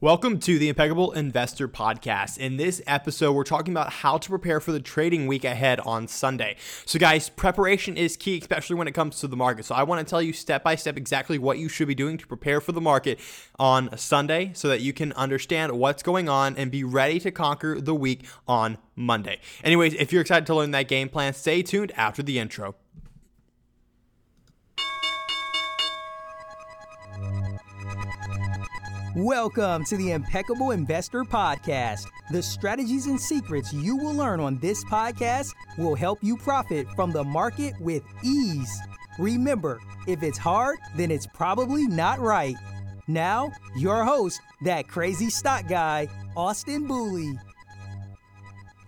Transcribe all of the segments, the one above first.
Welcome to the Impeccable Investor Podcast. In this episode, we're talking about how to prepare for the trading week ahead on Sunday. So, guys, preparation is key, especially when it comes to the market. So, I want to tell you step by step exactly what you should be doing to prepare for the market on Sunday so that you can understand what's going on and be ready to conquer the week on Monday. Anyways, if you're excited to learn that game plan, stay tuned after the intro. Welcome to the Impeccable Investor Podcast. The strategies and secrets you will learn on this podcast will help you profit from the market with ease. Remember, if it's hard, then it's probably not right. Now, your host, that crazy stock guy, Austin Booley.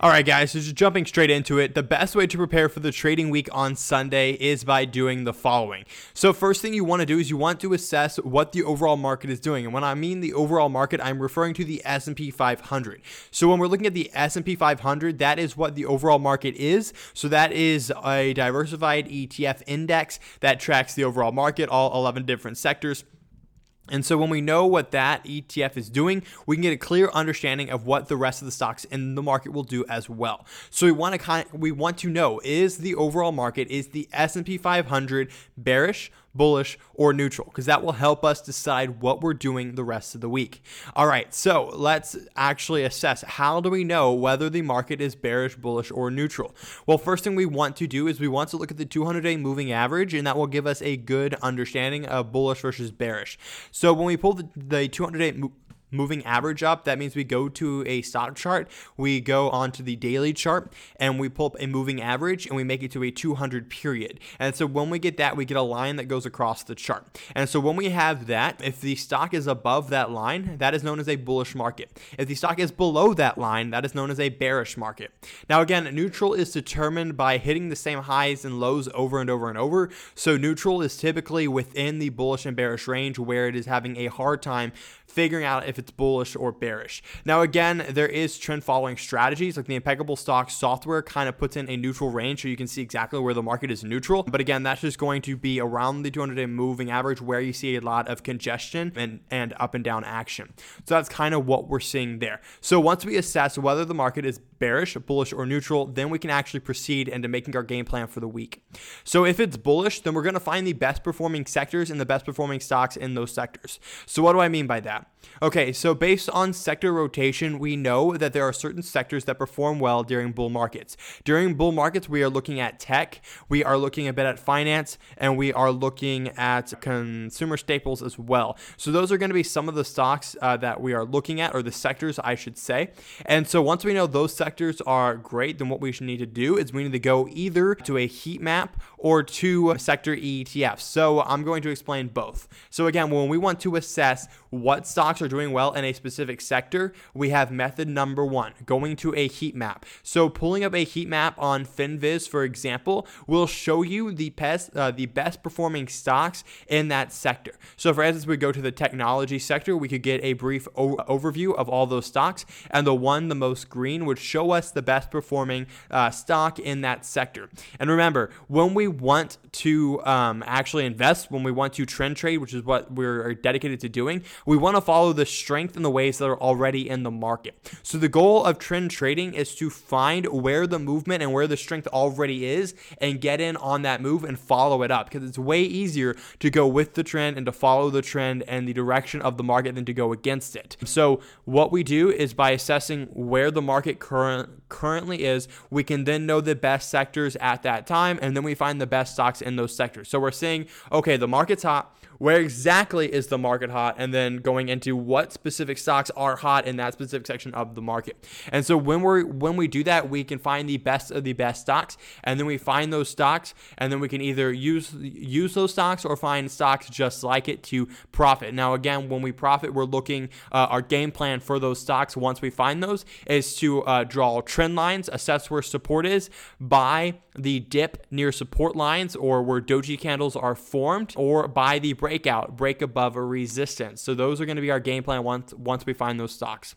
All right, guys, so just jumping straight into it, the best way to prepare for the trading week on Sunday is by doing the following. So, first thing you want to do is you want to assess what the overall market is doing. And when I mean the overall market, I'm referring to the S&P 500. So, when we're looking at the S&P 500, that is what the overall market is. So, that is a diversified ETF index that tracks the overall market, all 11 different sectors. And so when we know what that ETF is doing, we can get a clear understanding of what the rest of the stocks in the market will do as well. So we want to kind of, we want to know is the overall market is the S&P 500 bearish, bullish, or neutral, because that will help us decide what we're doing the rest of the week. All right, so let's actually assess how do we know whether the market is bearish, bullish, or neutral? Well, first thing we want to do is we want to look at the 200 day moving average, and that will give us a good understanding of bullish versus bearish. So when we pull the, the 200 day moving average up, that means we go to a stock chart, we go onto the daily chart, and we pull up a moving average and we make it to a 200 period. And so when we get that, we get a line that goes across the chart. And so when we have that, if the stock is above that line, that is known as a bullish market. If the stock is below that line, that is known as a bearish market. Now, again, neutral is determined by hitting the same highs and lows over and over and over. So neutral is typically within the bullish and bearish range where it is having a hard time figuring out if it's bullish or bearish. Now, again, there is trend following strategies like the impeccable stock software kind of puts in a neutral range so you can see exactly where the market is neutral. But again, that's just going to be around the 200 day moving average where you see a lot of congestion and, and up and down action. So that's kind of what we're seeing there. So once we assess whether the market is bearish, bullish, or neutral, then we can actually proceed into making our game plan for the week. So if it's bullish, then we're going to find the best performing sectors and the best performing stocks in those sectors. So what do I mean by that? Okay, so based on sector rotation, we know that there are certain sectors that perform well during bull markets. During bull markets, we are looking at tech, we are looking a bit at finance, and we are looking at consumer staples as well. So those are going to be some of the stocks uh, that we are looking at, or the sectors, I should say. And so once we know those sectors are great, then what we should need to do is we need to go either to a heat map or to sector ETFs. So I'm going to explain both. So again, when we want to assess what stocks are doing well in a specific sector, we have method number one, going to a heat map. So pulling up a heat map on FinViz, for example, will show you the best, uh, the best performing stocks in that sector. So for instance, we go to the technology sector, we could get a brief o- overview of all those stocks, and the one, the most green, would show us the best performing uh, stock in that sector. And remember, when we want to um, actually invest, when we want to trend trade, which is what we're dedicated to doing, we want to follow the strength and the waves that are already in the market. So the goal of trend trading is to find where the movement and where the strength already is and get in on that move and follow it up because it's way easier to go with the trend and to follow the trend and the direction of the market than to go against it. So what we do is by assessing where the market current, currently is, we can then know the best sectors at that time and then we find the best stocks in those sectors. So we're saying, okay, the market's hot where exactly is the market hot, and then going into what specific stocks are hot in that specific section of the market. And so when we when we do that, we can find the best of the best stocks, and then we find those stocks, and then we can either use use those stocks or find stocks just like it to profit. Now, again, when we profit, we're looking uh, our game plan for those stocks once we find those is to uh, draw trend lines, assess where support is, buy the dip near support lines or where doji candles are formed, or by the breakout, break above a resistance. So those are going to be our game plan once once we find those stocks.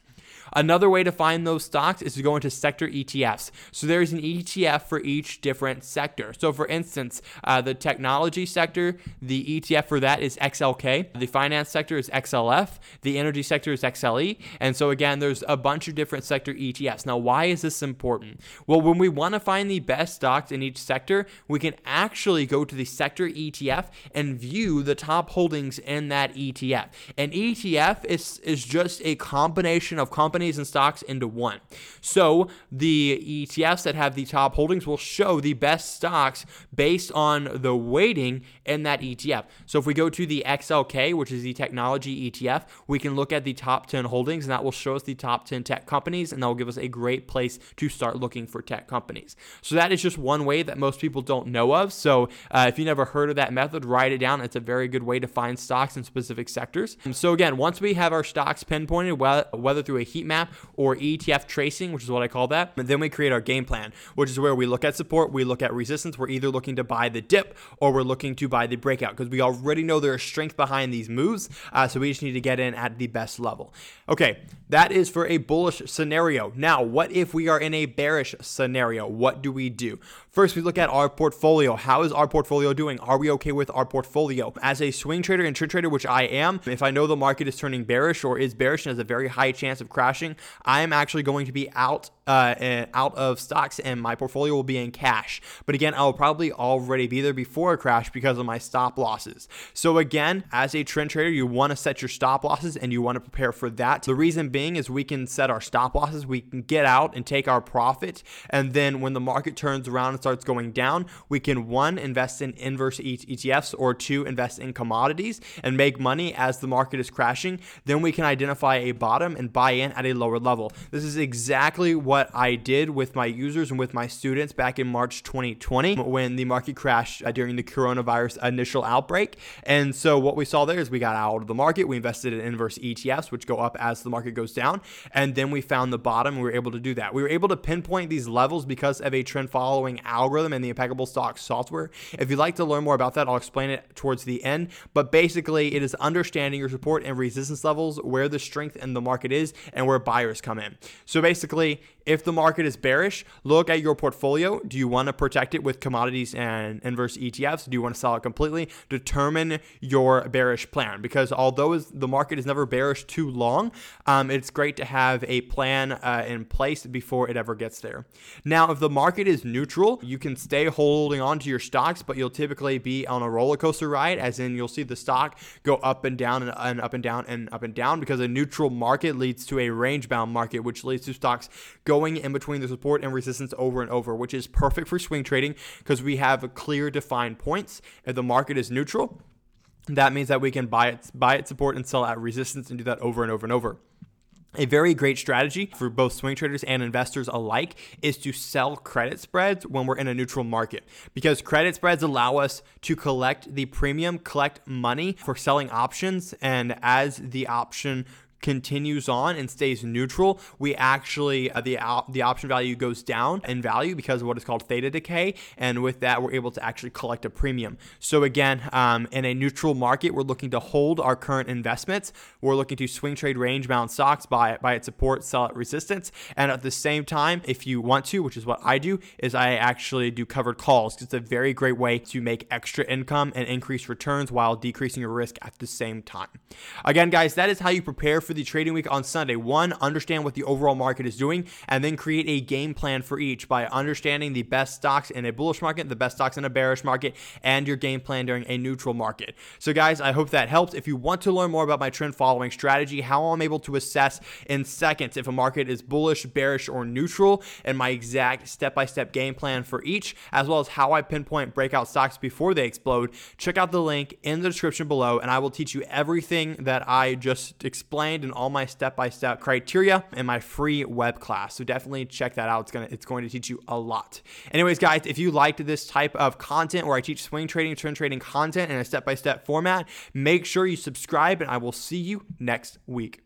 Another way to find those stocks is to go into sector ETFs. So there's an ETF for each different sector. So for instance, uh, the technology sector, the ETF for that is XLK. The finance sector is XLF. The energy sector is XLE. And so again, there's a bunch of different sector ETFs. Now, why is this important? Well, when we want to find the best stocks in each sector, we can actually go to the sector ETF and view the top holdings in that ETF. An ETF is, is just a combination of companies and stocks into one. So the ETFs that have the top holdings will show the best stocks based on the weighting in that ETF. So if we go to the XLK, which is the technology ETF, we can look at the top 10 holdings and that will show us the top 10 tech companies and that will give us a great place to start looking for tech companies. So that is just one way that most people don't know of. So uh, if you never heard of that method, write it down. It's a very good way to find stocks in specific sectors. So again, once we have our stocks pinpointed, whether through a heat map or ETF tracing, which is what I call that, and then we create our game plan, which is where we look at support, we look at resistance. We're either looking to buy the dip or we're looking to buy the breakout because we already know there is strength behind these moves. Uh, so we just need to get in at the best level. Okay, that is for a bullish scenario. Now, what if we are in a bearish scenario? What do we do? First, we look at our portfolio. How is our portfolio doing? Are we okay with our portfolio? As a swing trader and trend trader, which I am, if I know the market is turning bearish or is bearish and has a very high chance of crashing, I am actually going to be out uh, out of stocks and my portfolio will be in cash. But again, I will probably already be there before a crash because of my stop losses. So again, as a trend trader, you want to set your stop losses and you want to prepare for that. The reason being is we can set our stop losses, we can get out and take our profit, and then when the market turns around starts going down, we can one invest in inverse ETFs or two invest in commodities and make money as the market is crashing. Then we can identify a bottom and buy in at a lower level. This is exactly what I did with my users and with my students back in March 2020 when the market crashed uh, during the coronavirus initial outbreak. And so what we saw there is we got out of the market, we invested in inverse ETFs, which go up as the market goes down, and then we found the bottom. And we were able to do that. We were able to pinpoint these levels because of a trend following algorithm and the impeccable stock software. If you'd like to learn more about that, I'll explain it towards the end. But basically, it is understanding your support and resistance levels, where the strength in the market is, and where buyers come in. So basically, if the market is bearish, look at your portfolio. Do you want to protect it with commodities and inverse ETFs? Do you want to sell it completely? Determine your bearish plan because although the market is never bearish too long, um, it's great to have a plan uh, in place before it ever gets there. Now, if the market is neutral, you can stay holding on to your stocks, but you'll typically be on a roller coaster ride, as in you'll see the stock go up and down and, and up and down and up and down because a neutral market leads to a range bound market, which leads to stocks going going in between the support and resistance over and over, which is perfect for swing trading because we have clear defined points. If the market is neutral, that means that we can buy it, buy it support and sell at resistance and do that over and over and over. A very great strategy for both swing traders and investors alike is to sell credit spreads when we're in a neutral market because credit spreads allow us to collect the premium, collect money for selling options. And as the option continues on and stays neutral, we actually uh, the the option value goes down in value because of what is called theta decay, and with that we're able to actually collect a premium. So again, um, in a neutral market, we're looking to hold our current investments. We're looking to swing trade range bound stocks, buy it, buy its support, sell at resistance, and at the same time, if you want to, which is what I do, is I actually do covered calls. It's a very great way to make extra income and increase returns while decreasing your risk at the same time. Again, guys, that is how you prepare for for the trading week on Sunday. One, understand what the overall market is doing, and then create a game plan for each by understanding the best stocks in a bullish market, the best stocks in a bearish market, and your game plan during a neutral market. So, guys, I hope that helps. If you want to learn more about my trend following strategy, how I'm able to assess in seconds if a market is bullish, bearish, or neutral, and my exact step by step game plan for each, as well as how I pinpoint breakout stocks before they explode, check out the link in the description below, and I will teach you everything that I just explained and all my step-by-step criteria in my free web class. So definitely check that out. It's gonna it's going to teach you a lot. Anyways, guys, if you liked this type of content where I teach swing trading, trend trading content in a step-by-step format, make sure you subscribe and I will see you next week.